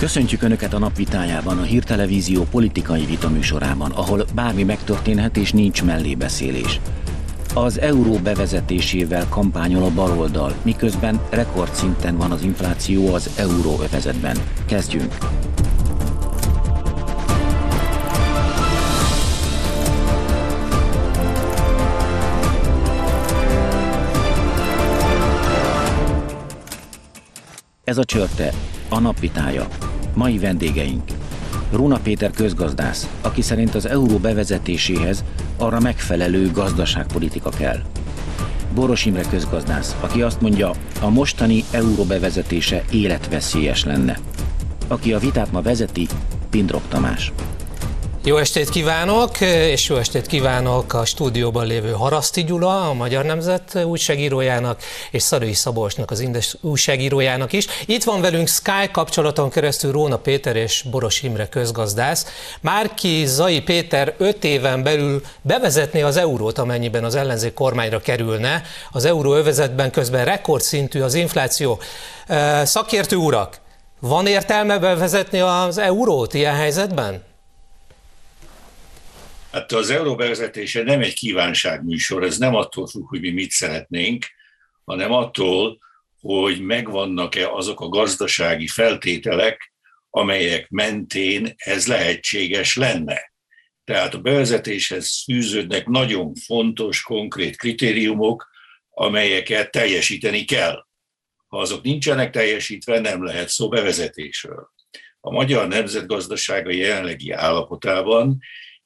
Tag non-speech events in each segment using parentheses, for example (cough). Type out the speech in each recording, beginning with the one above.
Köszöntjük Önöket a napvitájában, a Hírtelevízió politikai vitaműsorában, ahol bármi megtörténhet és nincs mellébeszélés. Az euró bevezetésével kampányol a baloldal, miközben rekordszinten van az infláció az euróövezetben. Kezdjünk! Ez a csörte, a napvitája. Mai vendégeink. Róna Péter közgazdász, aki szerint az euró bevezetéséhez arra megfelelő gazdaságpolitika kell. Boros Imre közgazdász, aki azt mondja, a mostani euró bevezetése életveszélyes lenne. Aki a vitát ma vezeti, Pindrok Tamás. Jó estét kívánok, és jó estét kívánok a stúdióban lévő Haraszti Gyula, a Magyar Nemzet újságírójának, és Szarői Szabolcsnak, az Indes újságírójának is. Itt van velünk Sky kapcsolaton keresztül Róna Péter és Boros Imre közgazdász. Márki Zai Péter öt éven belül bevezetné az eurót, amennyiben az ellenzék kormányra kerülne. Az euróövezetben közben rekordszintű az infláció. Szakértő urak, van értelme bevezetni az eurót ilyen helyzetben? Hát az euró bevezetése nem egy kívánságműsor, ez nem attól függ, hogy mi mit szeretnénk, hanem attól, hogy megvannak-e azok a gazdasági feltételek, amelyek mentén ez lehetséges lenne. Tehát a bevezetéshez fűződnek nagyon fontos, konkrét kritériumok, amelyeket teljesíteni kell. Ha azok nincsenek teljesítve, nem lehet szó bevezetésről. A magyar nemzetgazdasága jelenlegi állapotában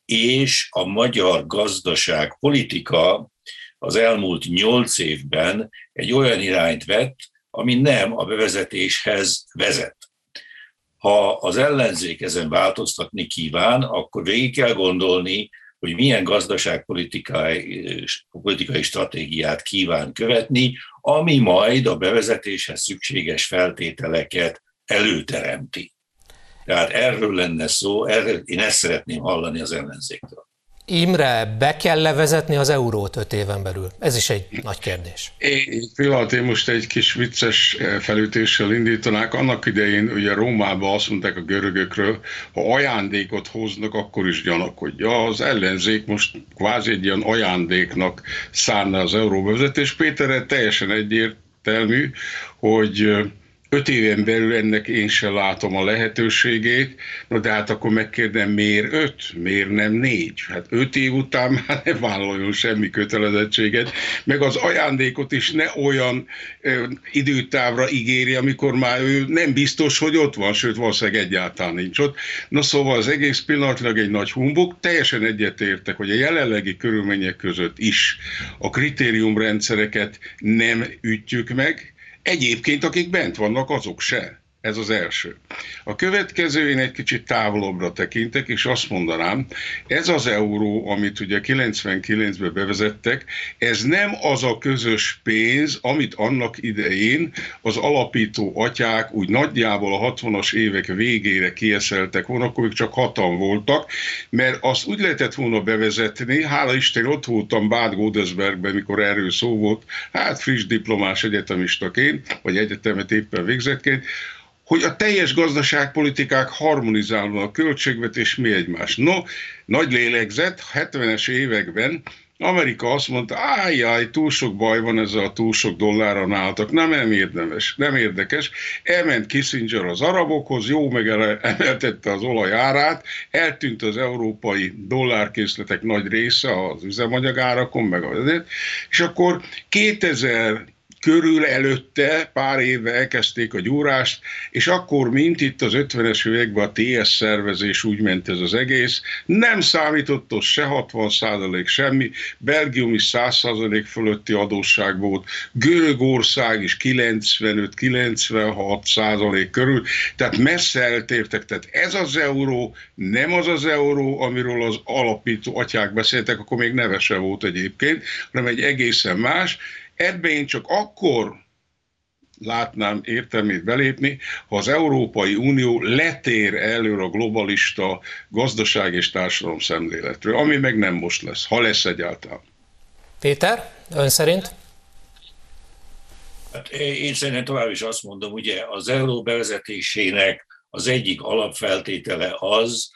és a magyar gazdaság politika az elmúlt nyolc évben egy olyan irányt vett, ami nem a bevezetéshez vezet. Ha az ellenzék ezen változtatni kíván, akkor végig kell gondolni, hogy milyen gazdaságpolitikai politikai stratégiát kíván követni, ami majd a bevezetéshez szükséges feltételeket előteremti. Tehát erről lenne szó, erről én ezt szeretném hallani az ellenzéktől. Imre, be kell levezetni az eurót öt éven belül? Ez is egy nagy kérdés. Egy pillanat, én most egy kis vicces eh, felütéssel indítanák. Annak idején ugye Rómában azt mondták a görögökről, ha ajándékot hoznak, akkor is gyanakodja. Az ellenzék most kvázi egy ilyen ajándéknak szánna az euróbevezetés. Péterre teljesen egyértelmű, hogy eh, öt éven belül ennek én sem látom a lehetőségét, no de hát akkor megkérdem, miért öt, miért nem négy? Hát öt év után (laughs) már nem vállaljon semmi kötelezettséget, meg az ajándékot is ne olyan ö, időtávra ígéri, amikor már ő nem biztos, hogy ott van, sőt valószínűleg egyáltalán nincs ott. Na szóval az egész pillanatlag egy nagy humbuk, teljesen egyetértek, hogy a jelenlegi körülmények között is a kritériumrendszereket nem ütjük meg, Egyébként, akik bent vannak, azok se. Ez az első. A következő, én egy kicsit távolabbra tekintek, és azt mondanám, ez az euró, amit ugye 99-ben bevezettek, ez nem az a közös pénz, amit annak idején az alapító atyák úgy nagyjából a 60-as évek végére kieszeltek volna, akkor csak hatan voltak, mert azt úgy lehetett volna bevezetni, hála Isten ott voltam Bad Godesbergben, mikor erről szó volt, hát friss diplomás egyetemistaként, vagy egyetemet éppen végzettként, hogy a teljes gazdaságpolitikák harmonizálva a költségvetés mi egymás. No, nagy lélegzet, 70-es években Amerika azt mondta, ájjaj, túl sok baj van ezzel a túl sok dollárra nálatok, nem, nem érdemes, nem érdekes. Elment Kissinger az arabokhoz, jó megemeltette az olaj árát, eltűnt az európai dollárkészletek nagy része az üzemanyagárakon, meg azért, és akkor 2000 körül előtte pár éve elkezdték a gyúrást, és akkor, mint itt az 50-es években a TS szervezés úgy ment ez az egész, nem számított ott se 60 százalék semmi, Belgium is 100 százalék fölötti adósság volt, Görögország is 95-96 százalék körül, tehát messze eltértek, tehát ez az euró, nem az az euró, amiről az alapító atyák beszéltek, akkor még nevese volt egyébként, hanem egy egészen más, Ebbe én csak akkor látnám értelmét belépni, ha az Európai Unió letér elő a globalista gazdaság és társadalom szemléletről, ami meg nem most lesz, ha lesz egyáltalán. Péter, ön szerint? Hát én szerintem tovább is azt mondom, ugye az euró bevezetésének Az egyik alapfeltétele az,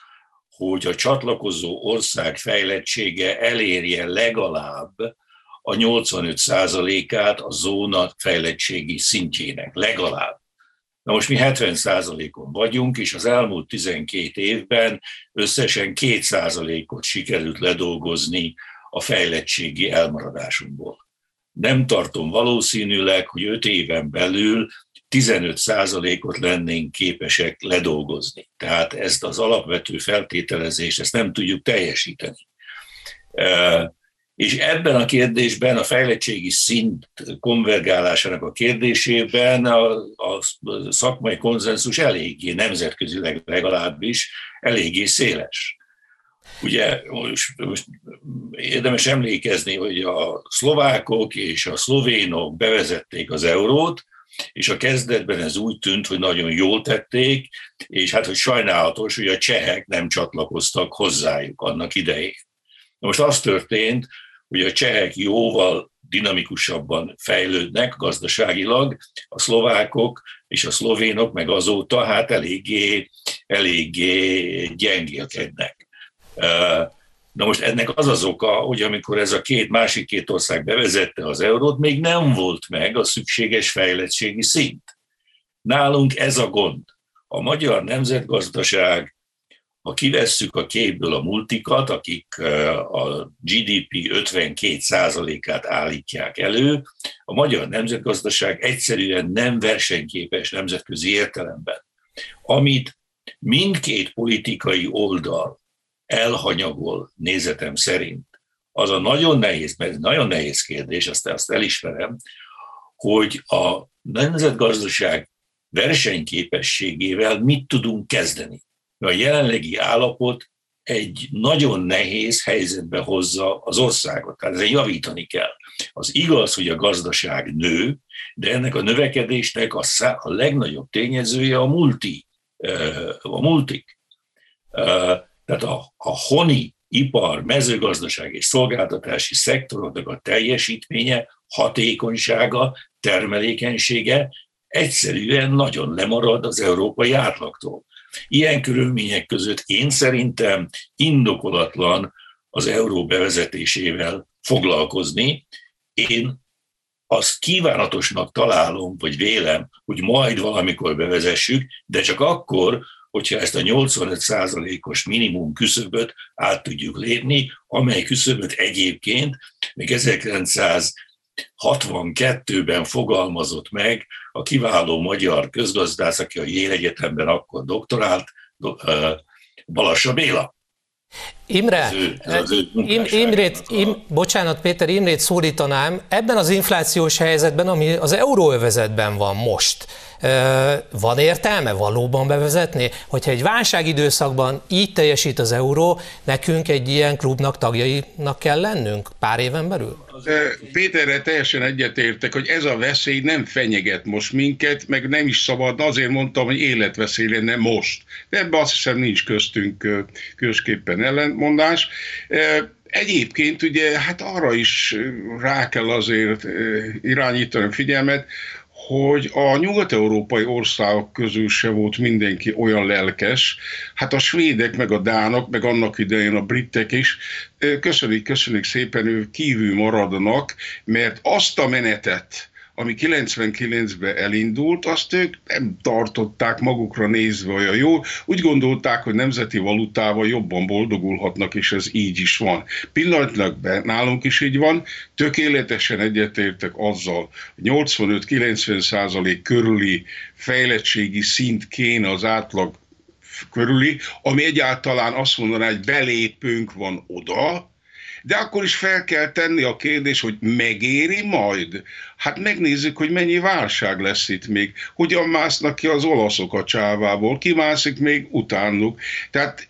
hogy a csatlakozó ország fejlettsége elérje legalább a 85%-át a zóna fejlettségi szintjének, legalább. Na most mi 70%-on vagyunk, és az elmúlt 12 évben összesen 2%-ot sikerült ledolgozni a fejlettségi elmaradásunkból. Nem tartom valószínűleg, hogy 5 éven belül 15%-ot lennénk képesek ledolgozni. Tehát ezt az alapvető feltételezést, ezt nem tudjuk teljesíteni. És ebben a kérdésben, a fejlettségi szint konvergálásának a kérdésében a, a szakmai konszenzus eléggé, nemzetközileg legalábbis, eléggé széles. Ugye most, most érdemes emlékezni, hogy a szlovákok és a szlovénok bevezették az eurót, és a kezdetben ez úgy tűnt, hogy nagyon jól tették, és hát, hogy sajnálatos, hogy a csehek nem csatlakoztak hozzájuk annak idején. Most az történt, hogy a csehek jóval dinamikusabban fejlődnek gazdaságilag, a szlovákok és a szlovénok meg azóta hát eléggé, eléggé gyengélkednek. Na most ennek az az oka, hogy amikor ez a két másik két ország bevezette az eurót, még nem volt meg a szükséges fejlettségi szint. Nálunk ez a gond. A magyar nemzetgazdaság ha kivesszük a képből a multikat, akik a GDP 52%-át állítják elő, a magyar nemzetgazdaság egyszerűen nem versenyképes nemzetközi értelemben. Amit mindkét politikai oldal elhanyagol nézetem szerint, az a nagyon nehéz, mert nagyon nehéz kérdés, azt, azt elismerem, hogy a nemzetgazdaság versenyképességével mit tudunk kezdeni a jelenlegi állapot egy nagyon nehéz helyzetbe hozza az országot. Tehát ezen javítani kell. Az igaz, hogy a gazdaság nő, de ennek a növekedésnek a, szá- a legnagyobb tényezője a multi, a multik. Tehát a, a honi, ipar, mezőgazdaság és szolgáltatási szektoroknak a teljesítménye, hatékonysága, termelékenysége egyszerűen nagyon lemarad az európai átlagtól. Ilyen körülmények között én szerintem indokolatlan az euró bevezetésével foglalkozni. Én azt kívánatosnak találom, vagy vélem, hogy majd valamikor bevezessük, de csak akkor, hogyha ezt a 85%-os minimum küszöböt át tudjuk lépni, amely küszöböt egyébként még 1900 62-ben fogalmazott meg a kiváló magyar közgazdász, aki a Yale Egyetemben akkor doktorált, Balassa Béla. Imre, az ő, az ő Im, Imrét, Im, bocsánat Péter, Imrét szólítanám, ebben az inflációs helyzetben, ami az euróövezetben van most, van értelme valóban bevezetni? Hogyha egy válságidőszakban így teljesít az euró, nekünk egy ilyen klubnak tagjainak kell lennünk pár éven belül? Péterre teljesen egyetértek, hogy ez a veszély nem fenyeget most minket, meg nem is szabad, azért mondtam, hogy életveszély lenne most. De ebben azt hiszem nincs köztünk közképpen ellentmondás. Egyébként ugye hát arra is rá kell azért irányítani a figyelmet, hogy a nyugat-európai országok közül se volt mindenki olyan lelkes, hát a svédek, meg a dánok, meg annak idején a britek is, köszönjük, köszönjük szépen, ők kívül maradnak, mert azt a menetet, ami 99-ben elindult, azt ők nem tartották magukra nézve olyan jó. Úgy gondolták, hogy nemzeti valutával jobban boldogulhatnak, és ez így is van. Pillanatnyilag nálunk is így van, tökéletesen egyetértek azzal, 85-90 százalék körüli fejlettségi szint kéne az átlag körüli, ami egyáltalán azt mondaná, hogy belépünk van oda, de akkor is fel kell tenni a kérdés, hogy megéri majd? Hát megnézzük, hogy mennyi válság lesz itt még. Hogyan másznak ki az olaszok a csávából, ki mászik még utánuk. Tehát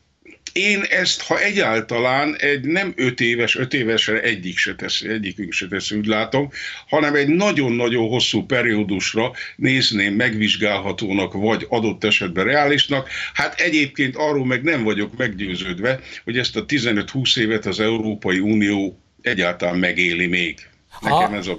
én ezt, ha egyáltalán egy nem öt éves, öt évesre egyik se tesz, egyikünk se tesz, úgy látom, hanem egy nagyon-nagyon hosszú periódusra nézném megvizsgálhatónak, vagy adott esetben reálisnak. Hát egyébként arról meg nem vagyok meggyőződve, hogy ezt a 15-20 évet az Európai Unió egyáltalán megéli még. Nekem ha, ez a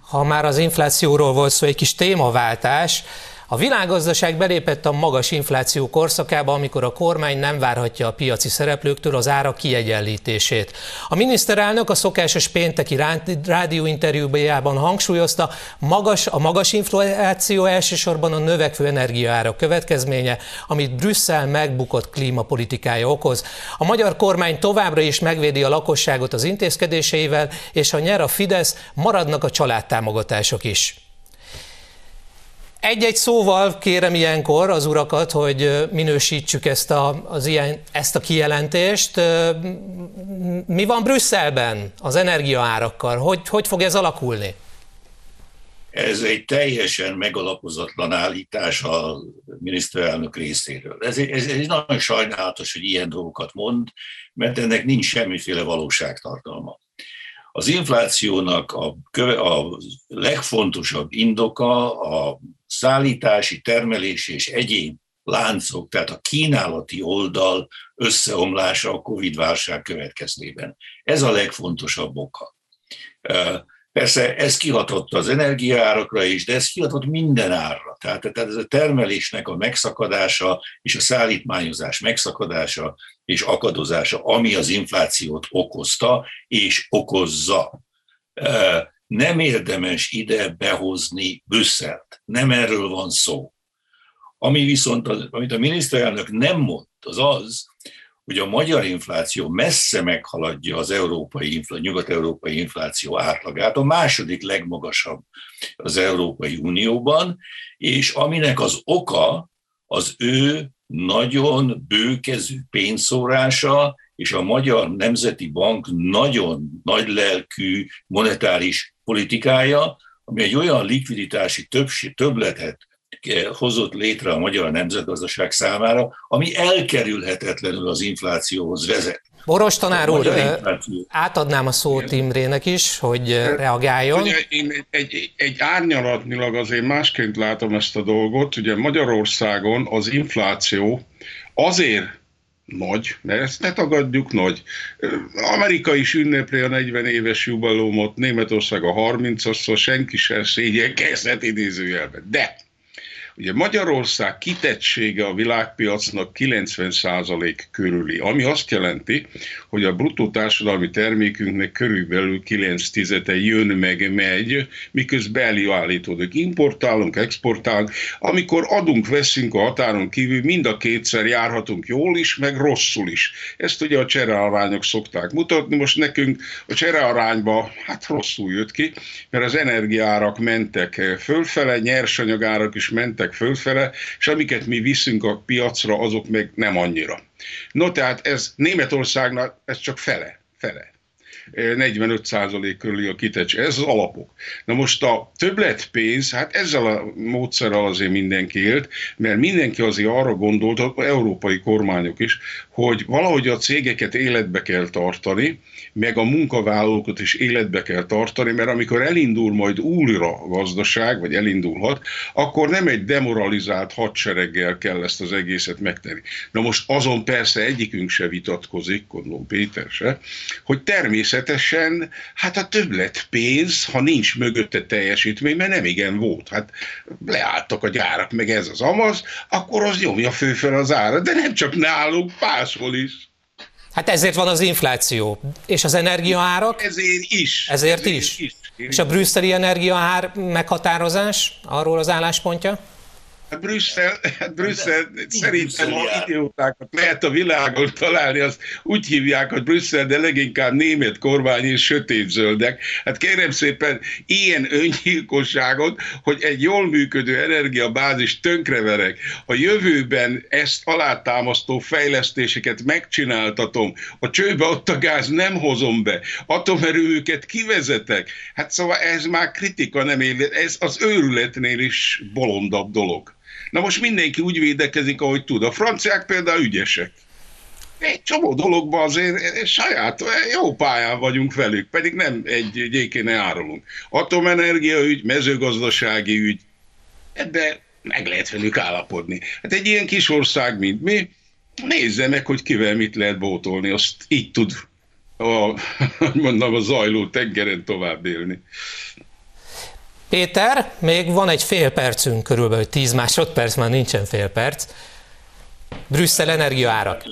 Ha már az inflációról volt szó, egy kis témaváltás, A világgazdaság belépett a magas infláció korszakába, amikor a kormány nem várhatja a piaci szereplőktől az árak kiegyenlítését. A miniszterelnök a szokásos pénteki rádióinterjújában hangsúlyozta, magas, a magas infláció elsősorban a növekvő energiaárak következménye, amit Brüsszel megbukott klímapolitikája okoz. A magyar kormány továbbra is megvédi a lakosságot az intézkedéseivel, és ha nyer a Fidesz, maradnak a családtámogatások is. Egy-egy szóval kérem ilyenkor az urakat, hogy minősítsük ezt a, az ilyen, ezt a kijelentést. Mi van Brüsszelben az energiaárakkal? Hogy, hogy fog ez alakulni? Ez egy teljesen megalapozatlan állítás a miniszterelnök részéről. Ez, ez, ez nagyon sajnálatos, hogy ilyen dolgokat mond, mert ennek nincs semmiféle valóságtartalma. Az inflációnak a, a legfontosabb indoka a szállítási, termelési és egyéb láncok, tehát a kínálati oldal összeomlása a Covid-válság következtében. Ez a legfontosabb oka. Persze ez kihatott az energiaárakra is, de ez kihatott minden árra. Tehát, tehát ez a termelésnek a megszakadása és a szállítmányozás megszakadása és akadozása, ami az inflációt okozta és okozza. Nem érdemes ide behozni Brüsszelt. Nem erről van szó. Ami viszont, amit a miniszterelnök nem mond, az az, hogy a magyar infláció messze meghaladja az európai infla, nyugat-európai infláció átlagát, a második legmagasabb az Európai Unióban, és aminek az oka az ő nagyon bőkezű pénzszórása, és a Magyar Nemzeti Bank nagyon nagy lelkű monetáris politikája, ami egy olyan likviditási többség, többletet hozott létre a magyar nemzetgazdaság számára, ami elkerülhetetlenül az inflációhoz vezet. Boros tanár úr, átadnám a szót Imrének is, hogy reagáljon. Ugye én egy, egy árnyalatnilag azért másként látom ezt a dolgot. Ugye Magyarországon az infláció azért nagy, mert ezt ne tagadjuk, nagy. Amerika is ünnepli a 40 éves jubalomot, Németország a 30-as, szóval senki sem szégyenkezhet idézőjelben. De Ugye Magyarország kitettsége a világpiacnak 90% körüli, ami azt jelenti, hogy a bruttó társadalmi termékünknek körülbelül 9 tizete jön meg, megy, miközben előállítódik. Importálunk, exportálunk. Amikor adunk, veszünk a határon kívül, mind a kétszer járhatunk jól is, meg rosszul is. Ezt ugye a cserearányok szokták mutatni. Most nekünk a cserearányba hát rosszul jött ki, mert az energiárak mentek fölfele, nyersanyagárak is mentek mentek fölfele, és amiket mi viszünk a piacra, azok meg nem annyira. No, tehát ez Németországnak ez csak fele, fele. 45% körüli a kitecs. Ez az alapok. Na most a többletpénz, hát ezzel a módszerrel azért mindenki élt, mert mindenki azért arra gondolt, az európai kormányok is, hogy valahogy a cégeket életbe kell tartani, meg a munkavállalókat is életbe kell tartani, mert amikor elindul majd újra a gazdaság, vagy elindulhat, akkor nem egy demoralizált hadsereggel kell ezt az egészet megtenni. Na most azon persze egyikünk se vitatkozik, gondolom Péter se, hogy természetesen hát a többlet pénz, ha nincs mögötte teljesítmény, mert nem igen volt, hát leálltak a gyárak, meg ez az amaz, akkor az nyomja főfel az ára, de nem csak nálunk, máshol is. Hát ezért van az infláció. És az energiaárak? Ezért is. Ezért, ezért is. is. És a brüsszeli energiaár meghatározás, arról az álláspontja? Hát Brüsszel, hát Brüsszel szerintem a idiótákat lehet a világon találni, azt úgy hívják, hogy Brüsszel, de leginkább német kormány és sötétzöldek. Hát kérem szépen, ilyen öngyilkosságot, hogy egy jól működő energiabázis tönkreverek, a jövőben ezt alátámasztó fejlesztéseket megcsináltatom, a csőbe ott a gáz nem hozom be, atomerőműket kivezetek. Hát szóval ez már kritika nem él, ez az őrületnél is bolondabb dolog. Na most mindenki úgy védekezik, ahogy tud. A franciák például ügyesek. Egy csomó dologban azért saját, jó pályán vagyunk velük, pedig nem egy gyékéne árulunk. Atomenergia ügy, mezőgazdasági ügy, ebbe meg lehet velük állapodni. Hát egy ilyen kis ország, mint mi, nézze meg, hogy kivel mit lehet bótolni, azt így tud a, (laughs) mondom, a zajló tengeren tovább élni. Péter, még van egy fél percünk, körülbelül 10 másodperc, már nincsen fél perc. Brüsszel energiaárak.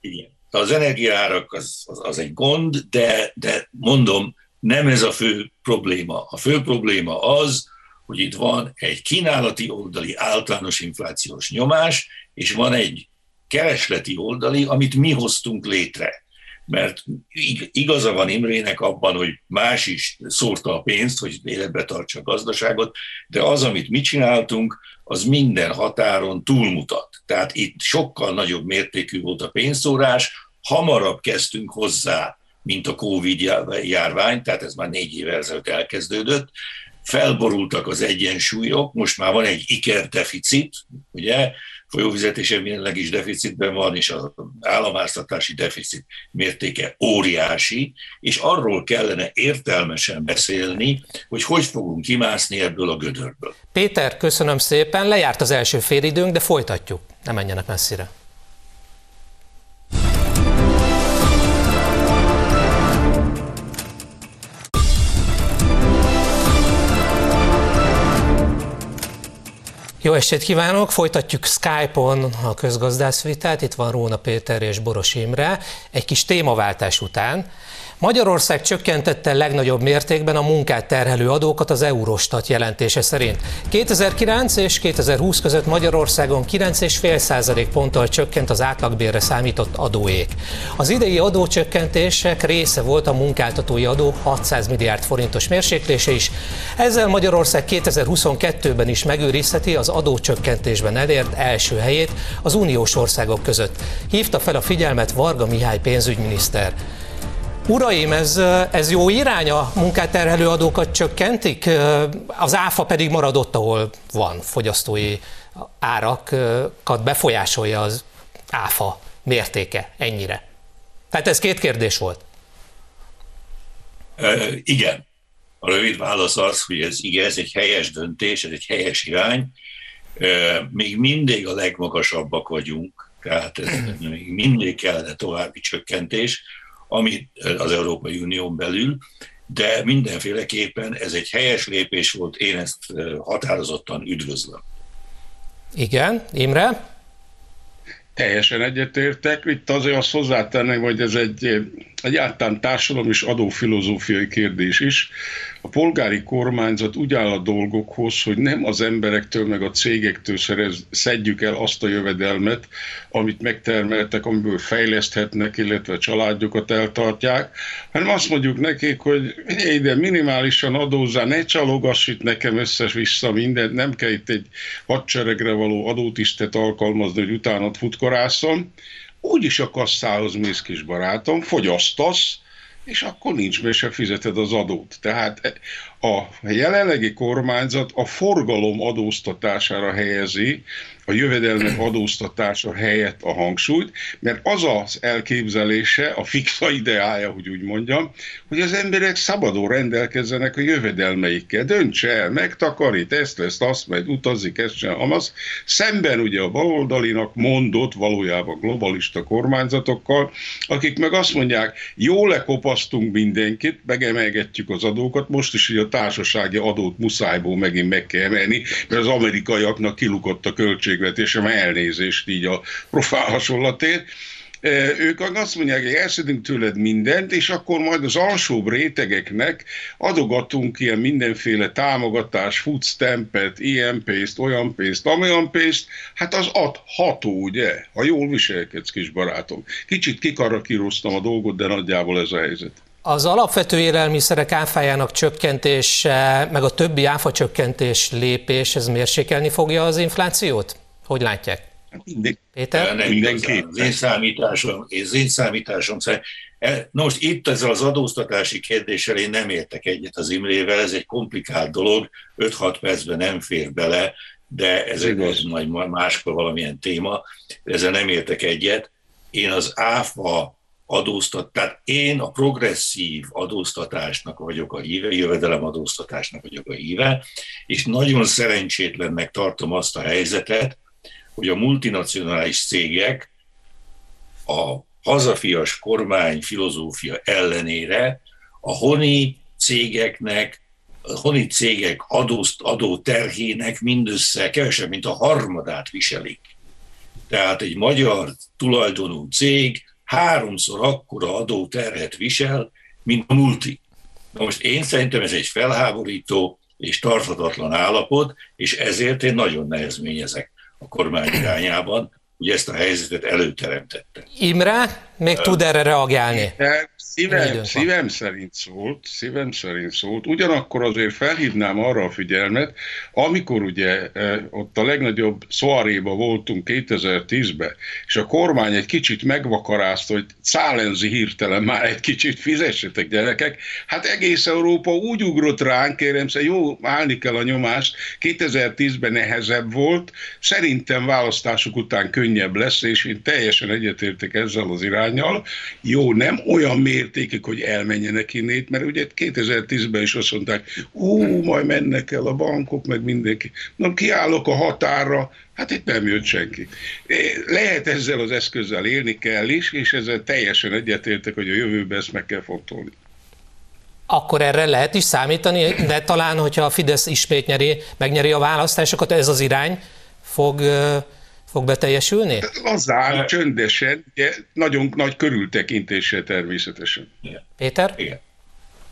Igen. Az energiaárak az, az, az egy gond, de, de mondom, nem ez a fő probléma. A fő probléma az, hogy itt van egy kínálati oldali általános inflációs nyomás, és van egy keresleti oldali, amit mi hoztunk létre. Mert igaza van Imrének abban, hogy más is szórta a pénzt, hogy életbe tartsa a gazdaságot, de az, amit mi csináltunk, az minden határon túlmutat. Tehát itt sokkal nagyobb mértékű volt a pénzszórás, hamarabb kezdtünk hozzá, mint a Covid járvány, tehát ez már négy évvel ezelőtt elkezdődött, felborultak az egyensúlyok, most már van egy ikerdeficit, ugye, folyófizetése jelenleg is deficitben van, és az államháztatási deficit mértéke óriási, és arról kellene értelmesen beszélni, hogy hogy fogunk kimászni ebből a gödörből. Péter, köszönöm szépen, lejárt az első félidőnk, de folytatjuk, ne menjenek messzire. Jó estét kívánok! Folytatjuk Skype-on a közgazdászvitát. Itt van Róna Péter és Boros Imre. Egy kis témaváltás után. Magyarország csökkentette legnagyobb mértékben a munkát terhelő adókat az Eurostat jelentése szerint. 2009 és 2020 között Magyarországon 9,5% ponttal csökkent az átlagbérre számított adóék. Az idei adócsökkentések része volt a munkáltatói adó 600 milliárd forintos mérséklése is. Ezzel Magyarország 2022-ben is megőrizheti az adócsökkentésben elért első helyét az uniós országok között. Hívta fel a figyelmet Varga Mihály pénzügyminiszter. Uraim, ez, ez jó irány, a munkáterhelő adókat csökkentik, az áfa pedig maradott, ahol van fogyasztói árakat befolyásolja az áfa mértéke ennyire. Tehát ez két kérdés volt. E, igen. A rövid válasz az, hogy ez igen, ez egy helyes döntés, ez egy helyes irány. E, még mindig a legmagasabbak vagyunk, tehát ez (clears throat) még mindig kellene további csökkentés amit az Európai Unión belül, de mindenféleképpen ez egy helyes lépés volt, én ezt határozottan üdvözlöm. Igen, Imre? Teljesen egyetértek. Itt azért azt hozzátenném, hogy ez egy egyáltalán társadalom és adófilozófiai kérdés is. A polgári kormányzat úgy áll a dolgokhoz, hogy nem az emberektől meg a cégektől szerez, szedjük el azt a jövedelmet, amit megtermeltek, amiből fejleszthetnek, illetve családjukat eltartják, hanem azt mondjuk nekik, hogy ide minimálisan adózzá, ne csalogass itt nekem össze-vissza mindent, nem kell itt egy hadseregre való adótisztet alkalmazni, hogy utána futkorászom, úgyis a kasszához mész, kis barátom, fogyasztasz, és akkor nincs meg se fizeted az adót. Tehát a jelenlegi kormányzat a forgalom adóztatására helyezi a jövedelmek adóztatása helyett a hangsúlyt, mert az az elképzelése, a fixa ideája, hogy úgy mondjam, hogy az emberek szabadon rendelkezzenek a jövedelmeikkel, döntse el, megtakarít, ezt lesz, azt majd utazik, ezt sem, amaz. Szemben ugye a baloldalinak mondott valójában globalista kormányzatokkal, akik meg azt mondják, jól lekopasztunk mindenkit, megemelgetjük az adókat, most is ugye a társasági adót muszájból megint meg kell emelni, mert az amerikaiaknak kilukott a költségvetésem elnézést így a profál hasonlatért. E, ők azt mondják, hogy elszedünk tőled mindent, és akkor majd az alsóbb rétegeknek adogatunk ilyen mindenféle támogatás, food stampet, ilyen pénzt, olyan pénzt, amolyan pénzt, hát az adható, ugye? Ha jól viselkedsz, kis barátom. Kicsit kikarakíroztam a dolgot, de nagyjából ez a helyzet. Az alapvető élelmiszerek áfájának csökkentése, meg a többi áfa csökkentés lépés, ez mérsékelni fogja az inflációt? Hogy látják? Mindig, Péter? Nem mindenki. Az én számításom, az én számításom szerint. E, na most itt ezzel az adóztatási kérdéssel én nem értek egyet az Imrével, ez egy komplikált dolog, 5-6 percben nem fér bele, de ez egy majd máskor valamilyen téma, ezzel nem értek egyet. Én az áfa adóztat, tehát én a progresszív adóztatásnak vagyok a híve, jövedelem adóztatásnak vagyok a híve, és nagyon szerencsétlennek tartom azt a helyzetet, hogy a multinacionális cégek a hazafias kormány filozófia ellenére a honi cégeknek a honi cégek adó, adó terhének mindössze kevesebb, mint a harmadát viselik. Tehát egy magyar tulajdonú cég háromszor akkora adóterhet visel, mint a multi. Na most én szerintem ez egy felháborító és tarthatatlan állapot, és ezért én nagyon nehezményezek a kormány irányában, hogy ezt a helyzetet előteremtette. Imre, még tud erre reagálni? Szívem, szívem szerint szólt, szívem szerint szólt. Ugyanakkor azért felhívnám arra a figyelmet, amikor ugye e, ott a legnagyobb szoaréba voltunk 2010-ben, és a kormány egy kicsit megvakarázta, hogy szállenzi hirtelen már egy kicsit fizessetek gyerekek, hát egész Európa úgy ugrott ránk, kérem, szóval jó, állni kell a nyomást, 2010-ben nehezebb volt, szerintem választások után könnyebb lesz, és én teljesen egyetértek ezzel az irányjal. Jó, nem olyan mér mértékig, hogy elmenjenek innét, mert ugye 2010-ben is azt mondták, ú, majd mennek el a bankok, meg mindenki. Na, kiállok a határra, hát itt nem jött senki. Lehet ezzel az eszközzel élni kell is, és ezzel teljesen egyetértek, hogy a jövőben ezt meg kell fontolni akkor erre lehet is számítani, de talán, hogyha a Fidesz ismét nyeri, megnyeri a választásokat, ez az irány fog fog beteljesülni? Lazán, csöndesen, ugye, nagyon nagy körültekintéssel természetesen. Igen. Péter? Igen.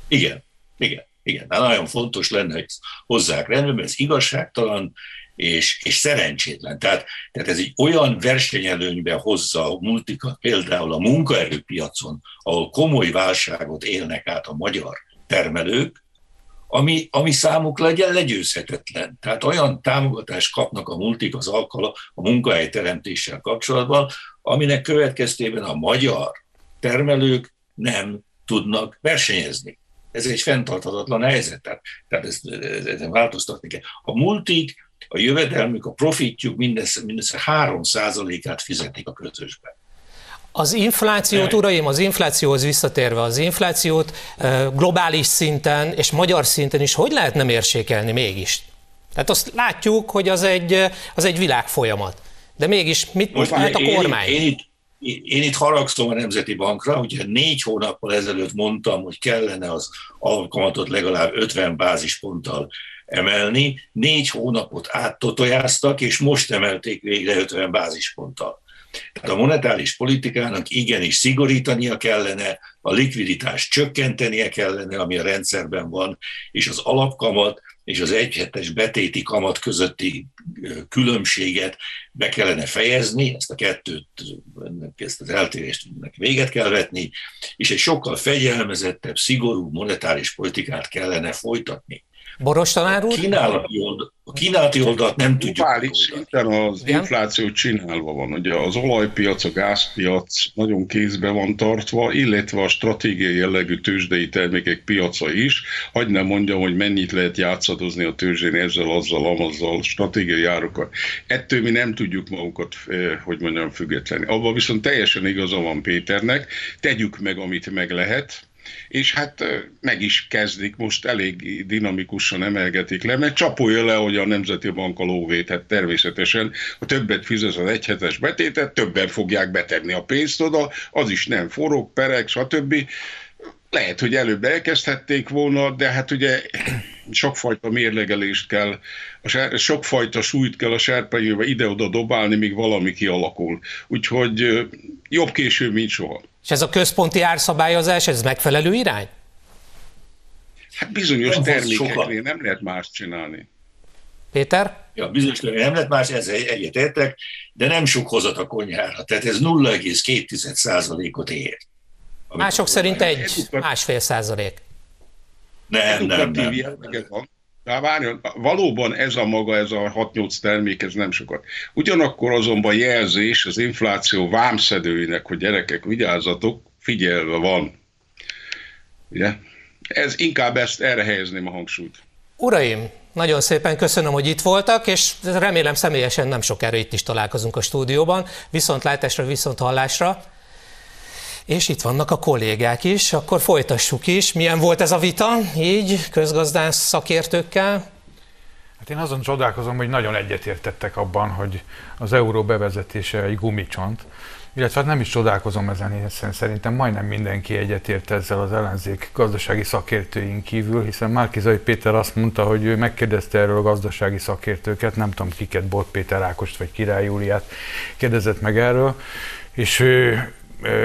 Igen. Igen. Igen. De nagyon fontos lenne, hogy hozzák rendben, mert ez igazságtalan, és, és szerencsétlen. Tehát, tehát ez egy olyan versenyelőnybe hozza a multikat, például a munkaerőpiacon, ahol komoly válságot élnek át a magyar termelők, ami, ami számuk legyen legyőzhetetlen. Tehát olyan támogatást kapnak a multik az alkala a munkahelyteremtéssel kapcsolatban, aminek következtében a magyar termelők nem tudnak versenyezni. Ez egy fenntarthatatlan helyzet, tehát, tehát ezt, változtatni kell. A multik, a jövedelmük, a profitjuk mindössze, mindössze 3%-át fizetik a közösben. Az inflációt, uraim, az inflációhoz visszatérve, az inflációt globális szinten és magyar szinten is hogy lehetne mérsékelni mégis? Tehát azt látjuk, hogy az egy, az egy világfolyamat. De mégis mit most lehet a kormány? Én, én, én, én itt haragszom a Nemzeti Bankra, hogyha négy hónappal ezelőtt mondtam, hogy kellene az alkalmatot legalább 50 bázisponttal emelni, négy hónapot áttotojáztak, és most emelték végre 50 bázisponttal. Tehát a monetáris politikának igenis szigorítania kellene, a likviditást csökkentenie kellene, ami a rendszerben van, és az alapkamat és az egyhetes betéti kamat közötti különbséget be kellene fejezni, ezt a kettőt, ezt az eltérést véget kell vetni, és egy sokkal fegyelmezettebb, szigorú monetáris politikát kellene folytatni. Boros tanár úr? Kínálati, oldal, a kínálati oldalt nem tudjuk. Globális szinten az Igen? infláció csinálva van. Ugye az olajpiac, a gázpiac nagyon kézbe van tartva, illetve a stratégiai jellegű tőzsdei termékek piaca is. Hogy nem mondjam, hogy mennyit lehet játszadozni a tőzsdén ezzel, azzal, amazzal, stratégiai árokat. Ettől mi nem tudjuk magunkat, eh, hogy mondjam, függetlenni. Abban viszont teljesen igaza van Péternek, tegyük meg, amit meg lehet, és hát meg is kezdik, most elég dinamikusan emelgetik le, mert csapolja le, hogy a Nemzeti Bank a lóvét, hát természetesen, ha többet fizet az egyhetes betétet, többen fogják betenni a pénzt oda, az is nem forog, perek, stb. Lehet, hogy előbb elkezdhették volna, de hát ugye sokfajta mérlegelést kell, a sokfajta súlyt kell a serpenyőbe ide-oda dobálni, míg valami kialakul. Úgyhogy jobb később, mint soha. És ez a központi árszabályozás, ez megfelelő irány? Hát bizonyos nem termékeknél nem lehet más csinálni. Péter? Ja, bizonyos nem lehet más, ez egyetértek, de nem sok hozat a konyhára. Tehát ez 0,2%-ot ér. Mások szerint egy, másfél százalék. Nem, nem, nem. nem. De várjon, valóban ez a maga, ez a 6-8 termék, ez nem sokat. Ugyanakkor azonban jelzés az infláció vámszedőinek, hogy gyerekek, vigyázzatok, figyelve van. Ugye? Ez inkább ezt erre helyezném a hangsúlyt. Uraim, nagyon szépen köszönöm, hogy itt voltak, és remélem személyesen nem sokára itt is találkozunk a stúdióban. Viszont látásra, viszont hallásra. És itt vannak a kollégák is, akkor folytassuk is. Milyen volt ez a vita, így, közgazdász szakértőkkel? Hát én azon csodálkozom, hogy nagyon egyetértettek abban, hogy az euró bevezetése egy gumicsont, illetve hát nem is csodálkozom ezen, hiszen szerintem majdnem mindenki egyetért ezzel az ellenzék gazdasági szakértőink kívül, hiszen Márkizai Péter azt mondta, hogy ő megkérdezte erről a gazdasági szakértőket, nem tudom kiket, Bot Péter Ákost vagy Király Júliát kérdezett meg erről, és ő,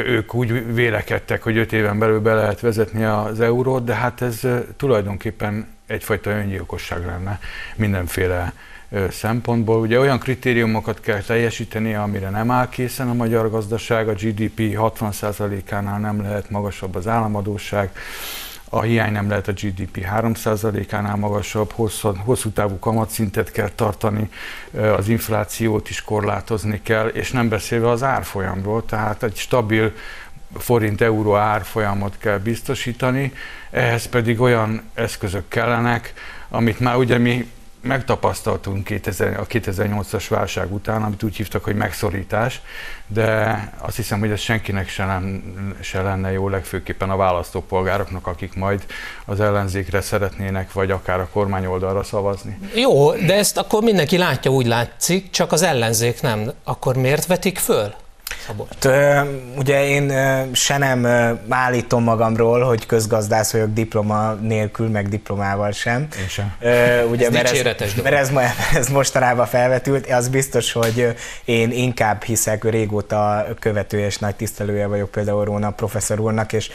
ők úgy vélekedtek, hogy öt éven belül be lehet vezetni az eurót, de hát ez tulajdonképpen egyfajta öngyilkosság lenne mindenféle szempontból. Ugye olyan kritériumokat kell teljesíteni, amire nem áll készen a magyar gazdaság, a GDP 60%-ánál nem lehet magasabb az államadóság, a hiány nem lehet a GDP 3%-ánál magasabb, hosszú, hosszú távú kamatszintet kell tartani, az inflációt is korlátozni kell, és nem beszélve az árfolyamról, tehát egy stabil forint-euró árfolyamot kell biztosítani, ehhez pedig olyan eszközök kellenek, amit már ugye mi megtapasztaltunk 2000, a 2008-as válság után, amit úgy hívtak, hogy megszorítás, de azt hiszem, hogy ez senkinek se, lenne, se lenne jó, legfőképpen a választópolgároknak, akik majd az ellenzékre szeretnének, vagy akár a kormány oldalra szavazni. Jó, de ezt akkor mindenki látja, úgy látszik, csak az ellenzék nem. Akkor miért vetik föl? Hát, ugye én se nem állítom magamról, hogy közgazdász vagyok diploma nélkül, meg diplomával sem. Én sem. Ugye, ez mert, ez, mert ez, ez mostanában felvetült, az biztos, hogy én inkább hiszek, régóta követője és nagy tisztelője vagyok például Róna professzor úrnak, és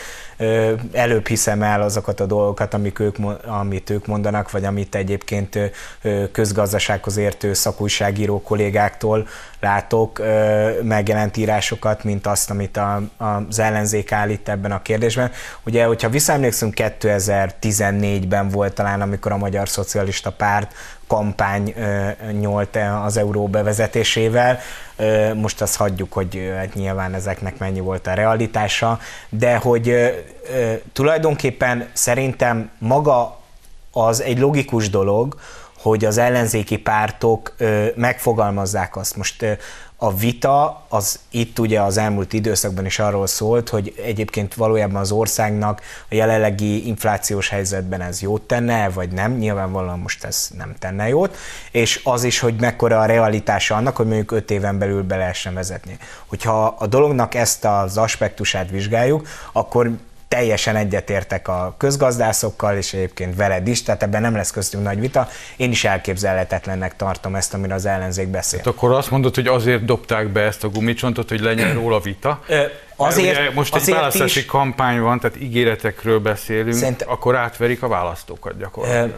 előbb hiszem el azokat a dolgokat, amik ők, amit ők mondanak, vagy amit egyébként közgazdasághoz értő szakújságíró kollégáktól látok megjelent írásokat, mint azt, amit a, az ellenzék állít ebben a kérdésben. Ugye, hogyha visszaemlékszünk, 2014-ben volt talán, amikor a Magyar Szocialista Párt kampány nyolt az euró bevezetésével. Most azt hagyjuk, hogy hát nyilván ezeknek mennyi volt a realitása, de hogy tulajdonképpen szerintem maga az egy logikus dolog, hogy az ellenzéki pártok megfogalmazzák azt. Most a vita az itt ugye az elmúlt időszakban is arról szólt, hogy egyébként valójában az országnak a jelenlegi inflációs helyzetben ez jót tenne, vagy nem, nyilvánvalóan most ez nem tenne jót, és az is, hogy mekkora a realitása annak, hogy mondjuk öt éven belül be lehessen vezetni. Hogyha a dolognak ezt az aspektusát vizsgáljuk, akkor teljesen egyetértek a közgazdászokkal, és egyébként veled is, tehát ebben nem lesz köztünk nagy vita. Én is elképzelhetetlennek tartom ezt, amire az ellenzék beszél. Hát akkor azt mondod, hogy azért dobták be ezt a gumicsontot, hogy legyen róla vita? Azért, ugye most egy választási is, kampány van, tehát ígéretekről beszélünk, szerint, akkor átverik a választókat gyakorlatilag.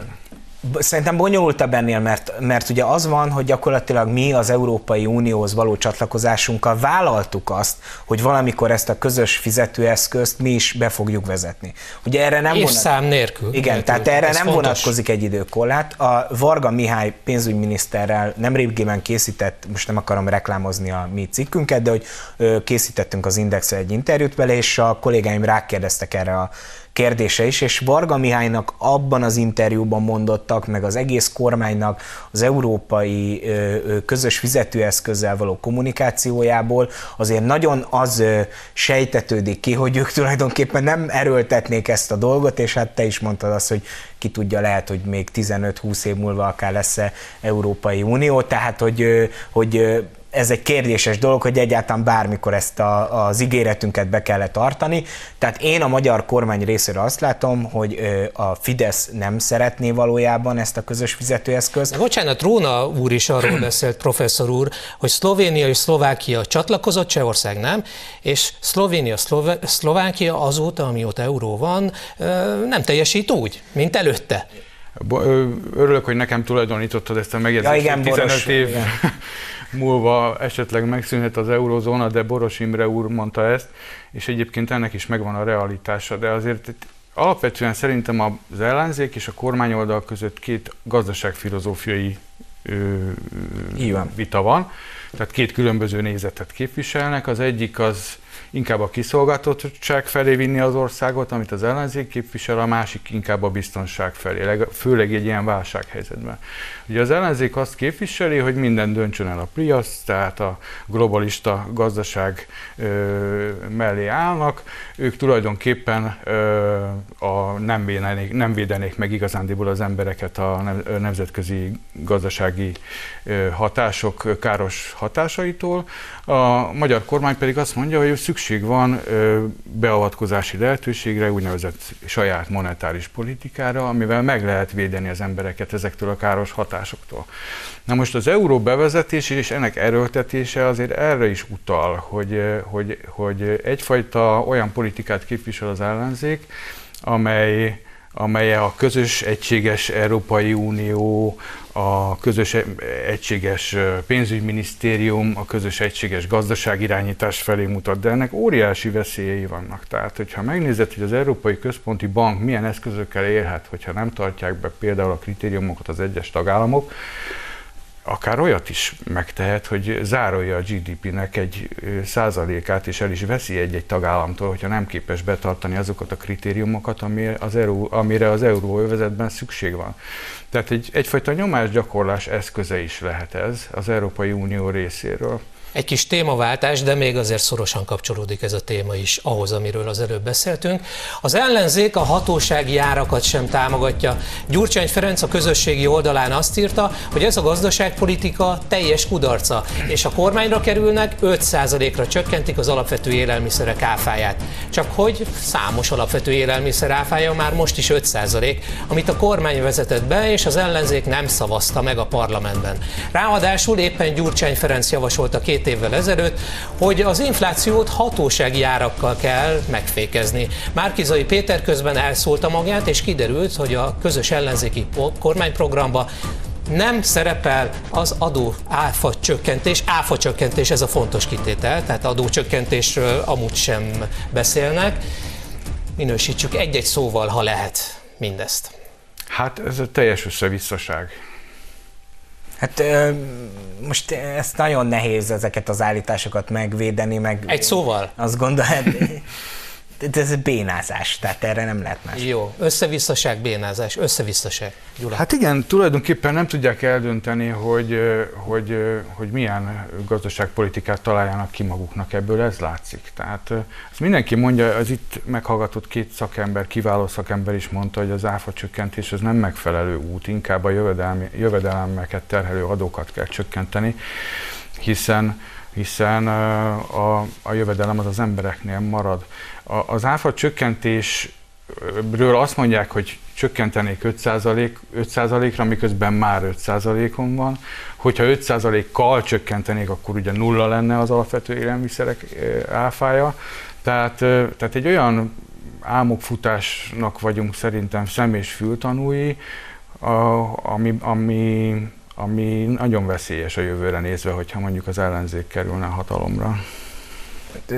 Szerintem bonyolultabb ennél, mert, mert ugye az van, hogy gyakorlatilag mi az Európai Unióhoz való csatlakozásunkkal vállaltuk azt, hogy valamikor ezt a közös fizetőeszközt mi is be fogjuk vezetni. Ugye erre nem vonat... szám nélkül. Igen, nélkül. tehát erre Ez nem fontos. vonatkozik egy időkorlát. A Varga Mihály pénzügyminiszterrel nemrégiben készített, most nem akarom reklámozni a mi cikkünket, de hogy készítettünk az Indexre egy interjút vele, és a kollégáim rákérdeztek erre a kérdése is, és Varga Mihálynak abban az interjúban mondottak, meg az egész kormánynak az európai közös fizetőeszközzel való kommunikációjából azért nagyon az sejtetődik ki, hogy ők tulajdonképpen nem erőltetnék ezt a dolgot, és hát te is mondtad azt, hogy ki tudja, lehet, hogy még 15-20 év múlva akár lesz-e Európai Unió, tehát hogy, hogy ez egy kérdéses dolog, hogy egyáltalán bármikor ezt a, az ígéretünket be kellett tartani. Tehát én a magyar kormány részéről azt látom, hogy a Fidesz nem szeretné valójában ezt a közös fizetőeszközt. Bocsánat, Róna úr is arról (clears throat) beszélt, professzor úr, hogy Szlovénia és Szlovákia csatlakozott, Csehország nem, és Szlovénia, Szlove- Szlovákia azóta, amióta euró van, nem teljesít úgy, mint előtte. Örülök, hogy nekem tulajdonítottad ezt a megjegyzést. Ja, igen, 15 Boros, év igen. (laughs) múlva esetleg megszűnhet az eurozóna, de Boros Imre úr mondta ezt, és egyébként ennek is megvan a realitása, de azért alapvetően szerintem az ellenzék és a kormányoldal között két gazdaságfilozófiai vita van, tehát két különböző nézetet képviselnek. Az egyik az inkább a kiszolgáltatottság felé vinni az országot, amit az ellenzék képvisel, a másik inkább a biztonság felé, főleg egy ilyen válsághelyzetben. Ugye az ellenzék azt képviseli, hogy minden döntsön el a priasz, tehát a globalista gazdaság ö, mellé állnak, ők tulajdonképpen ö, a, nem, védenék, nem védenék meg igazándiból az embereket a nemzetközi gazdasági ö, hatások káros hatásaitól. A magyar kormány pedig azt mondja, hogy szükség van ö, beavatkozási lehetőségre, úgynevezett saját monetáris politikára, amivel meg lehet védeni az embereket ezektől a káros hatásoktól. Na most az euró bevezetése és ennek erőltetése azért erre is utal, hogy, hogy, hogy egyfajta olyan politikát képvisel az ellenzék, amely, amely a közös egységes Európai Unió, a közös egységes pénzügyminisztérium, a közös egységes gazdaságirányítás felé mutat, de ennek óriási veszélyei vannak. Tehát, hogyha megnézed, hogy az Európai Központi Bank milyen eszközökkel élhet, hogyha nem tartják be például a kritériumokat az egyes tagállamok, akár olyat is megtehet, hogy zárolja a GDP-nek egy százalékát, és el is veszi egy-egy tagállamtól, hogyha nem képes betartani azokat a kritériumokat, amire az, euró, amire az euróövezetben szükség van. Tehát egy, egyfajta nyomásgyakorlás eszköze is lehet ez az Európai Unió részéről. Egy kis témaváltás, de még azért szorosan kapcsolódik ez a téma is ahhoz, amiről az előbb beszéltünk. Az ellenzék a hatósági árakat sem támogatja. Gyurcsány Ferenc a közösségi oldalán azt írta, hogy ez a gazdaságpolitika teljes kudarca, és a kormányra kerülnek 5%-ra csökkentik az alapvető élelmiszerek áfáját. Csak hogy számos alapvető élelmiszer áfája már most is 5%, amit a kormány vezetett be, és az ellenzék nem szavazta meg a parlamentben. Ráadásul éppen Gyurcsány Ferenc javasolta két két évvel ezelőtt, hogy az inflációt hatósági árakkal kell megfékezni. Márkizai Péter közben elszólta magát, és kiderült, hogy a közös ellenzéki kormányprogramba nem szerepel az adó áfa csökkentés, áfa csökkentés, ez a fontos kitétel, tehát adócsökkentésről amúgy sem beszélnek. Minősítsük egy-egy szóval, ha lehet mindezt. Hát ez a teljes összevisszaság. Hát most ezt nagyon nehéz ezeket az állításokat megvédeni, meg... Egy szóval? Azt gondolom, (laughs) ez bénázás, tehát erre nem lehet más. Jó, összevisszaság, bénázás, összevisszaság. Gyula. Hát igen, tulajdonképpen nem tudják eldönteni, hogy, hogy, hogy milyen gazdaságpolitikát találjanak ki maguknak ebből, ez látszik. Tehát ezt mindenki mondja, az itt meghallgatott két szakember, kiváló szakember is mondta, hogy az áfa csökkentés az nem megfelelő út, inkább a jövedelmeket terhelő adókat kell csökkenteni, hiszen hiszen a, a jövedelem az az embereknél marad. A, az áfa csökkentésről azt mondják, hogy csökkentenék 5%, 5%-ra, miközben már 5%-on van. Hogyha 5%-kal csökkentenék, akkor ugye nulla lenne az alapvető élelmiszerek áfája. Tehát, tehát egy olyan álmokfutásnak vagyunk szerintem szem és fültanúi, ami, ami ami nagyon veszélyes a jövőre nézve, hogyha mondjuk az ellenzék kerülne a hatalomra.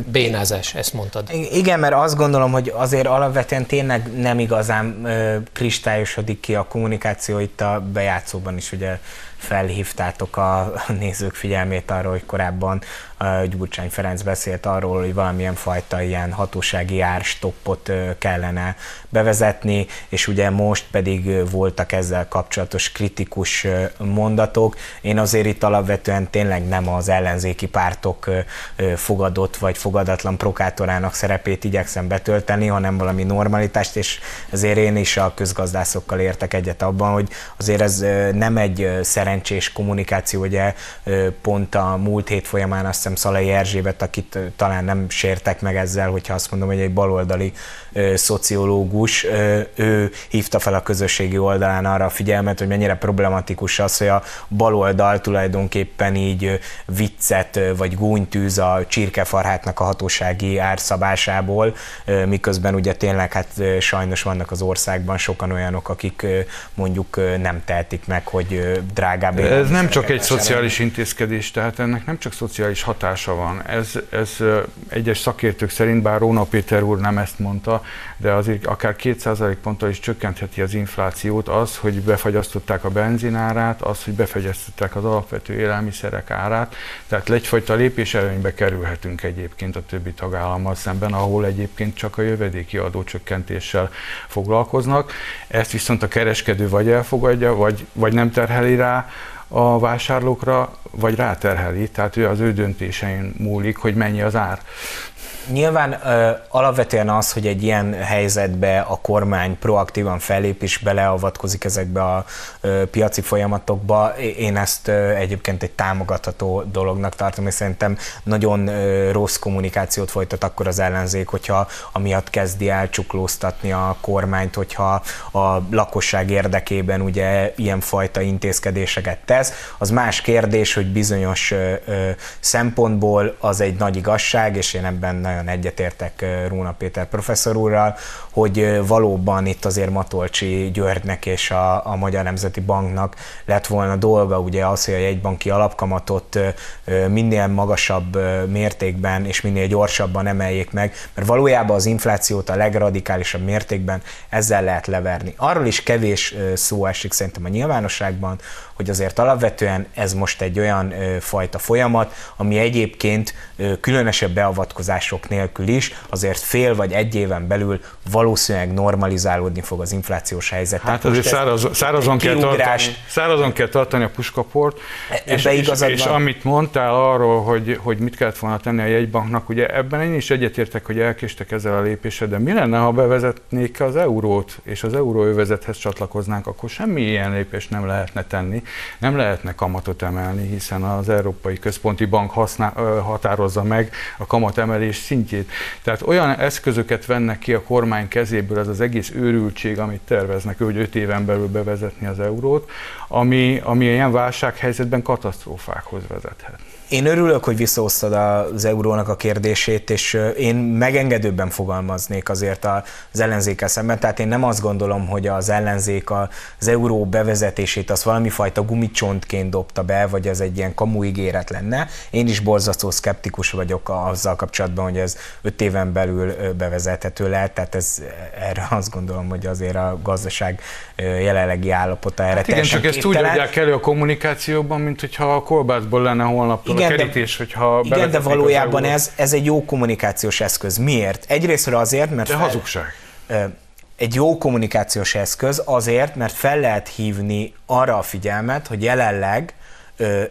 Bénázás, ezt mondtad. Igen, mert azt gondolom, hogy azért alapvetően tényleg nem igazán ö, kristályosodik ki a kommunikáció itt a bejátszóban is, ugye felhívtátok a nézők figyelmét arra, hogy korábban Gyurcsány Ferenc beszélt arról, hogy valamilyen fajta ilyen hatósági árstoppot kellene bevezetni, és ugye most pedig voltak ezzel kapcsolatos kritikus mondatok. Én azért itt alapvetően tényleg nem az ellenzéki pártok fogadott vagy fogadatlan prokátorának szerepét igyekszem betölteni, hanem valami normalitást, és ezért én is a közgazdászokkal értek egyet abban, hogy azért ez nem egy szerencsés kommunikáció, ugye pont a múlt hét folyamán azt hiszem Szalai Erzsébet, akit talán nem sértek meg ezzel, hogyha azt mondom, hogy egy baloldali szociológus, ő hívta fel a közösségi oldalán arra a figyelmet, hogy mennyire problematikus az, hogy a baloldal tulajdonképpen így viccet vagy gúnytűz a csirkefarhátnak a hatósági árszabásából, miközben ugye tényleg hát sajnos vannak az országban sokan olyanok, akik mondjuk nem tehetik meg, hogy drágább. Ez nem csak egy szociális intézkedés, tehát ennek nem csak szociális hat hatása van. Ez, ez egyes szakértők szerint, bár Róna Péter úr nem ezt mondta, de azért akár 2% ponttal is csökkentheti az inflációt az, hogy befagyasztották a benzinárát, az, hogy befagyasztották az alapvető élelmiszerek árát, tehát egyfajta lépés előnybe kerülhetünk egyébként a többi tagállammal szemben, ahol egyébként csak a jövedéki adócsökkentéssel foglalkoznak. Ezt viszont a kereskedő vagy elfogadja, vagy, vagy nem terheli rá, a vásárlókra, vagy ráterheli, tehát ő az ő döntésein múlik, hogy mennyi az ár. Nyilván ö, alapvetően az, hogy egy ilyen helyzetbe a kormány proaktívan fellép és beleavatkozik ezekbe a ö, piaci folyamatokba, én ezt ö, egyébként egy támogatható dolognak tartom, és szerintem nagyon ö, rossz kommunikációt folytat akkor az ellenzék, hogyha amiatt kezdi el csuklóztatni a kormányt, hogyha a lakosság érdekében ugye ilyenfajta intézkedéseket tesz. Az más kérdés, hogy bizonyos ö, ö, szempontból az egy nagy igazság, és én ebben nagyon egyetértek Róna Péter professzor úrral, hogy valóban itt azért Matolcsi Györgynek és a, a Magyar Nemzeti Banknak lett volna dolga, ugye az, hogy a jegybanki alapkamatot minél magasabb mértékben és minél gyorsabban emeljék meg, mert valójában az inflációt a legradikálisabb mértékben ezzel lehet leverni. Arról is kevés szó esik szerintem a nyilvánosságban, hogy azért alapvetően ez most egy olyan ö, fajta folyamat, ami egyébként ö, különösebb beavatkozások nélkül is azért fél vagy egy éven belül valószínűleg normalizálódni fog az inflációs helyzet. Hát azért száraz, szárazon, kell tartani, szárazon kell tartani a puskaport, e, és, és, és, amit mondtál arról, hogy, hogy mit kellett volna tenni a jegybanknak, ugye ebben én is egyetértek, hogy elkéstek ezzel a lépéssel, de mi lenne, ha bevezetnék az eurót, és az euróövezethez csatlakoznánk, akkor semmi ilyen lépést nem lehetne tenni nem lehetne kamatot emelni, hiszen az Európai Központi Bank használ, határozza meg a kamatemelés szintjét. Tehát olyan eszközöket vennek ki a kormány kezéből, ez az egész őrültség, amit terveznek, hogy öt éven belül bevezetni az eurót, ami, ami ilyen válsághelyzetben katasztrófákhoz vezethet. Én örülök, hogy visszahoztad az eurónak a kérdését, és én megengedőbben fogalmaznék azért az ellenzékkel szemben. Tehát én nem azt gondolom, hogy az ellenzék az euró bevezetését az valami fajta gumicsontként dobta be, vagy ez egy ilyen kamu ígéret lenne. Én is borzasztó szkeptikus vagyok azzal kapcsolatban, hogy ez öt éven belül bevezethető lehet. Tehát ez, erre azt gondolom, hogy azért a gazdaság jelenlegi állapota erre hát igen, csak ezt úgy adják elő a kommunikációban, mint hogyha a kolbászból lenne holnap igen, a kerítés, hogyha Igen, de valójában ez, ez egy jó kommunikációs eszköz. Miért? Egyrésztről azért, mert... De fel, hazugság. Egy jó kommunikációs eszköz azért, mert fel lehet hívni arra a figyelmet, hogy jelenleg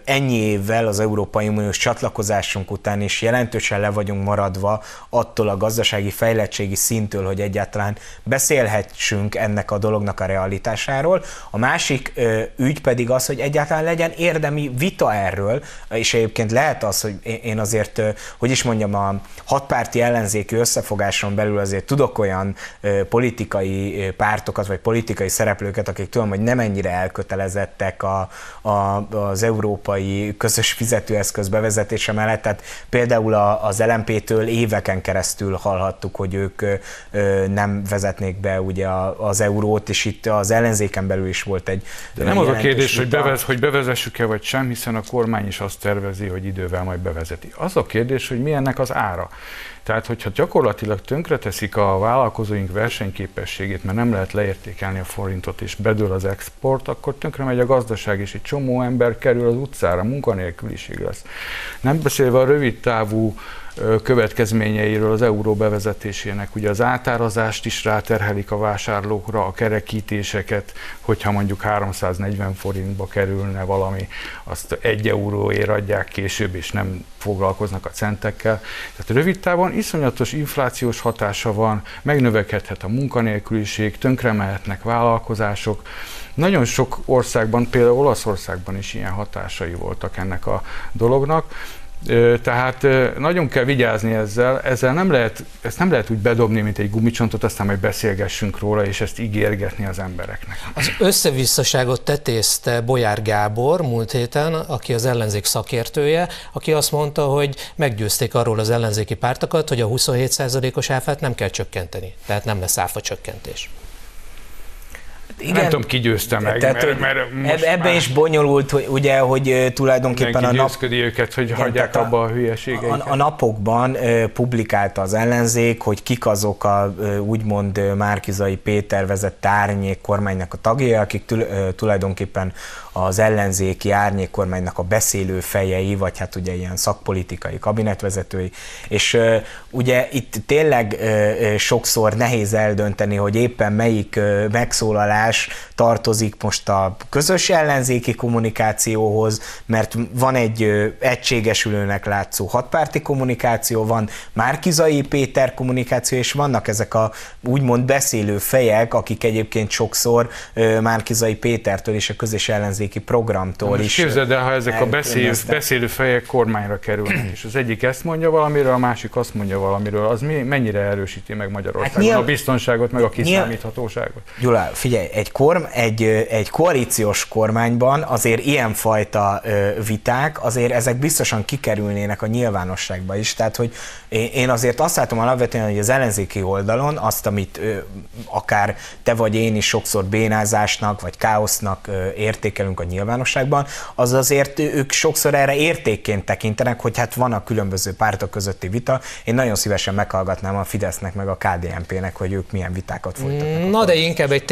ennyi évvel az Európai Uniós csatlakozásunk után is jelentősen le vagyunk maradva attól a gazdasági fejlettségi szintől, hogy egyáltalán beszélhetsünk ennek a dolognak a realitásáról. A másik ügy pedig az, hogy egyáltalán legyen érdemi vita erről, és egyébként lehet az, hogy én azért, hogy is mondjam, a hatpárti ellenzéki összefogáson belül azért tudok olyan politikai pártokat, vagy politikai szereplőket, akik tudom, hogy nem ennyire elkötelezettek a, a, az európai közös fizetőeszköz bevezetése mellett, tehát például az LMP-től éveken keresztül hallhattuk, hogy ők nem vezetnék be ugye az eurót, és itt az ellenzéken belül is volt egy De nem az a kérdés, hogy, bevez, hogy bevezessük-e vagy sem, hiszen a kormány is azt tervezi, hogy idővel majd bevezeti. Az a kérdés, hogy mi ennek az ára. Tehát, hogyha gyakorlatilag tönkreteszik a vállalkozóink versenyképességét, mert nem lehet leértékelni a forintot, és bedől az export, akkor tönkre megy a gazdaság, és egy csomó ember kerül az utcára, munkanélküliség lesz. Nem beszélve a rövid távú következményeiről az euró bevezetésének. Ugye az átárazást is ráterhelik a vásárlókra, a kerekítéseket, hogyha mondjuk 340 forintba kerülne valami, azt egy euróért adják később, és nem foglalkoznak a centekkel. Tehát rövid távon iszonyatos inflációs hatása van, megnövekedhet a munkanélküliség, tönkre mehetnek vállalkozások, nagyon sok országban, például Olaszországban is ilyen hatásai voltak ennek a dolognak, tehát nagyon kell vigyázni ezzel, ezzel nem lehet, ezt nem lehet úgy bedobni, mint egy gumicsontot, aztán majd beszélgessünk róla, és ezt ígérgetni az embereknek. Az összevisszaságot tetézte Bolyár Gábor múlt héten, aki az ellenzék szakértője, aki azt mondta, hogy meggyőzték arról az ellenzéki pártokat, hogy a 27%-os áfát nem kell csökkenteni, tehát nem lesz áfa csökkentés. Igen, nem tudom, ki győzte meg. Tehát, mert, mert most ebben is bonyolult, hogy, ugye, hogy tulajdonképpen a nap... őket, hogy igen, hagyják abba a, a hülyeségeiket. A, a napokban uh, publikálta az ellenzék, hogy kik azok a úgymond Márkizai Péter vezette árnyék kormánynak a tagjai, akik uh, tulajdonképpen az ellenzéki árnyék kormánynak a beszélő fejei, vagy hát ugye ilyen szakpolitikai kabinetvezetői, és ugye itt tényleg sokszor nehéz eldönteni, hogy éppen melyik megszólalás kutatás tartozik most a közös ellenzéki kommunikációhoz, mert van egy egységesülőnek látszó hatpárti kommunikáció, van Márkizai Péter kommunikáció, és vannak ezek a úgymond beszélő fejek, akik egyébként sokszor Márkizai Pétertől és a közös ellenzéki programtól is. Képzeld el, ha ezek a beszélő, beszélő fejek kormányra kerülnek, (clears throat) és az egyik ezt mondja valamiről, a másik azt mondja valamiről, az mi, mennyire erősíti meg Magyarországon hát nyilv... a biztonságot, meg a kiszámíthatóságot? Gyula, figyelj, egy, korm, egy, egy koalíciós kormányban azért ilyenfajta viták, azért ezek biztosan kikerülnének a nyilvánosságba is. Tehát, hogy én azért azt látom alapvetően, hogy az ellenzéki oldalon azt, amit akár te vagy én is sokszor bénázásnak vagy káosznak értékelünk a nyilvánosságban, az azért ők sokszor erre értékként tekintenek, hogy hát van a különböző pártok közötti vita. Én nagyon szívesen meghallgatnám a Fidesznek meg a KDNP-nek, hogy ők milyen vitákat folytatnak. Na de inkább egy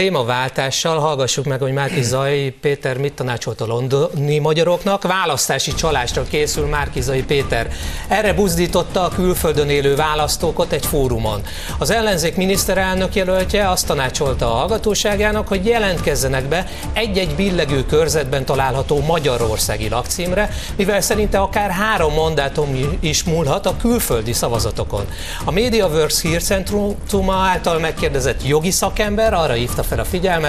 témaváltással hallgassuk meg, hogy Márki Zaj Péter mit tanácsolt a londoni magyaroknak. Választási csalásra készül Márki Zaj Péter. Erre buzdította a külföldön élő választókat egy fórumon. Az ellenzék miniszterelnök jelöltje azt tanácsolta a hallgatóságának, hogy jelentkezzenek be egy-egy billegő körzetben található magyarországi lakcímre, mivel szerinte akár három mandátum is múlhat a külföldi szavazatokon. A MediaWorks hírcentruma által megkérdezett jogi szakember arra hívta fel a figyelmet,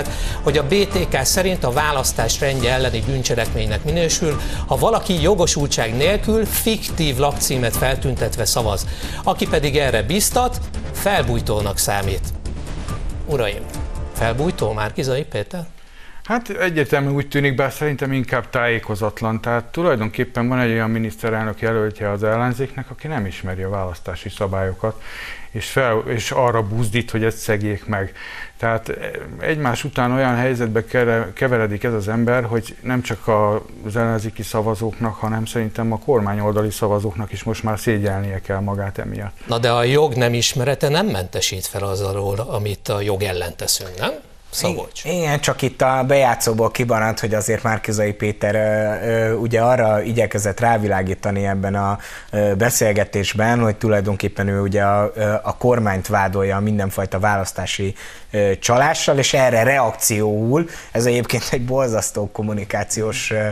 hogy a BTK szerint a választás rendje elleni bűncselekménynek minősül, ha valaki jogosultság nélkül fiktív lakcímet feltüntetve szavaz. Aki pedig erre biztat, felbújtónak számít. Uraim, felbújtó már Kizai Péter? Hát egyértelmű úgy tűnik, bár szerintem inkább tájékozatlan. Tehát tulajdonképpen van egy olyan miniszterelnök jelöltje az ellenzéknek, aki nem ismeri a választási szabályokat, és, fel, és arra buzdít, hogy ezt szegjék meg. Tehát egymás után olyan helyzetbe keveredik ez az ember, hogy nem csak az ellenzéki szavazóknak, hanem szerintem a kormányoldali szavazóknak is most már szégyelnie kell magát emiatt. Na de a jog nem ismerete nem mentesít fel az arról, amit a jog ellen teszünk, nem? Szabolcs. Igen, csak itt a bejátszóból kibaradt, hogy azért Márkizai Péter ö, ö, ugye arra igyekezett rávilágítani ebben a ö, beszélgetésben, hogy tulajdonképpen ő ugye a, a kormányt vádolja mindenfajta választási ö, csalással, és erre reakcióul, ez egyébként egy borzasztó kommunikációs ö,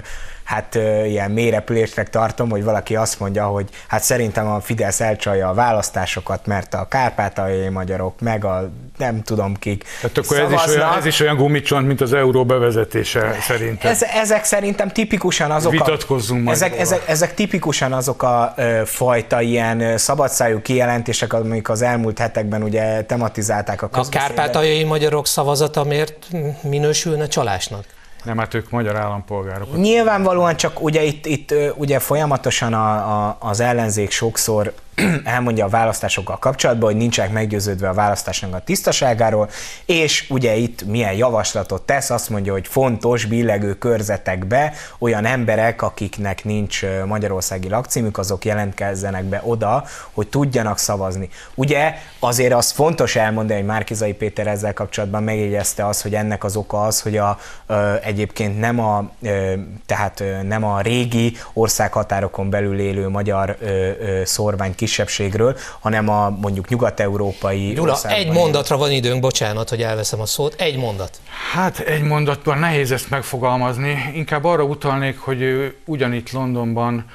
hát ilyen mélyrepülésnek tartom, hogy valaki azt mondja, hogy hát szerintem a Fidesz elcsalja a választásokat, mert a kárpátaljai magyarok, meg a nem tudom kik Tehát akkor ez is, olyan, ez is olyan gumicsont, mint az euró bevezetése szerintem. Ez, ezek szerintem tipikusan azok Vitatkozzunk a, ezek, ezek, ezek, tipikusan azok a ö, fajta ilyen szabadszájú kijelentések, amik az elmúlt hetekben ugye tematizálták a közbeszédet. A kárpátaljai magyarok szavazata miért minősülne csalásnak? Nem, hát ők magyar állampolgárok. Nyilvánvalóan csak ugye itt, itt ugye folyamatosan a, a, az ellenzék sokszor (clears throat) elmondja a választásokkal kapcsolatban, hogy nincsenek meggyőződve a választásnak a tisztaságáról, és ugye itt milyen javaslatot tesz, azt mondja, hogy fontos billegő körzetekbe olyan emberek, akiknek nincs magyarországi lakcímük, azok jelentkezzenek be oda, hogy tudjanak szavazni. Ugye azért az fontos elmondani, hogy Márkizai Péter ezzel kapcsolatban megjegyezte az, hogy ennek az oka az, hogy a, ö, egyébként nem a, ö, tehát nem a régi országhatárokon belül élő magyar ö, ö, szorvány kisebbségről, hanem a mondjuk nyugat-európai Gyula, egy mondatra van időnk, bocsánat, hogy elveszem a szót, egy mondat. Hát egy mondatban nehéz ezt megfogalmazni, inkább arra utalnék, hogy ugyanitt Londonban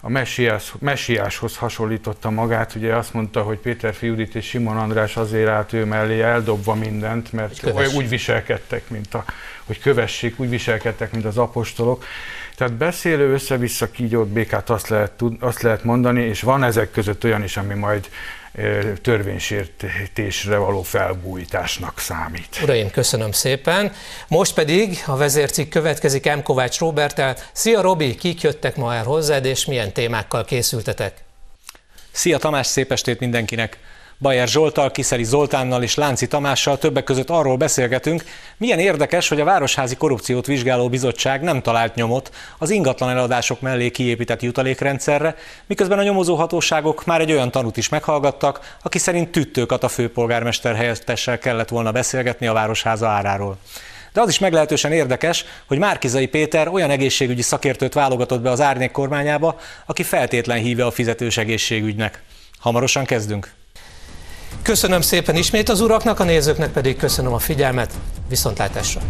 a messiás, messiáshoz hasonlította magát, ugye azt mondta, hogy Péter Fiudit és Simon András azért állt ő mellé eldobva mindent, mert úgy viselkedtek, mint a, hogy kövessék, úgy viselkedtek, mint az apostolok. Tehát beszélő össze-vissza kígyót békát azt lehet, azt lehet mondani, és van ezek között olyan is, ami majd törvénysértésre való felbújtásnak számít. Uraim, köszönöm szépen. Most pedig a vezércikk következik M. Kovács Robertel. Szia Robi, kik jöttek ma el hozzád, és milyen témákkal készültetek? Szia Tamás, szép estét mindenkinek! Bajer Zsoltal, Kiszeri Zoltánnal és Lánci Tamással többek között arról beszélgetünk, milyen érdekes, hogy a Városházi Korrupciót Vizsgáló Bizottság nem talált nyomot az ingatlan eladások mellé kiépített jutalékrendszerre, miközben a nyomozó hatóságok már egy olyan tanút is meghallgattak, aki szerint tüttőkat a főpolgármester helyettessel kellett volna beszélgetni a Városháza áráról. De az is meglehetősen érdekes, hogy Márkizai Péter olyan egészségügyi szakértőt válogatott be az árnyék kormányába, aki feltétlen híve a fizetős egészségügynek. Hamarosan kezdünk. Köszönöm szépen ismét az uraknak, a nézőknek pedig köszönöm a figyelmet. Viszontlátásra!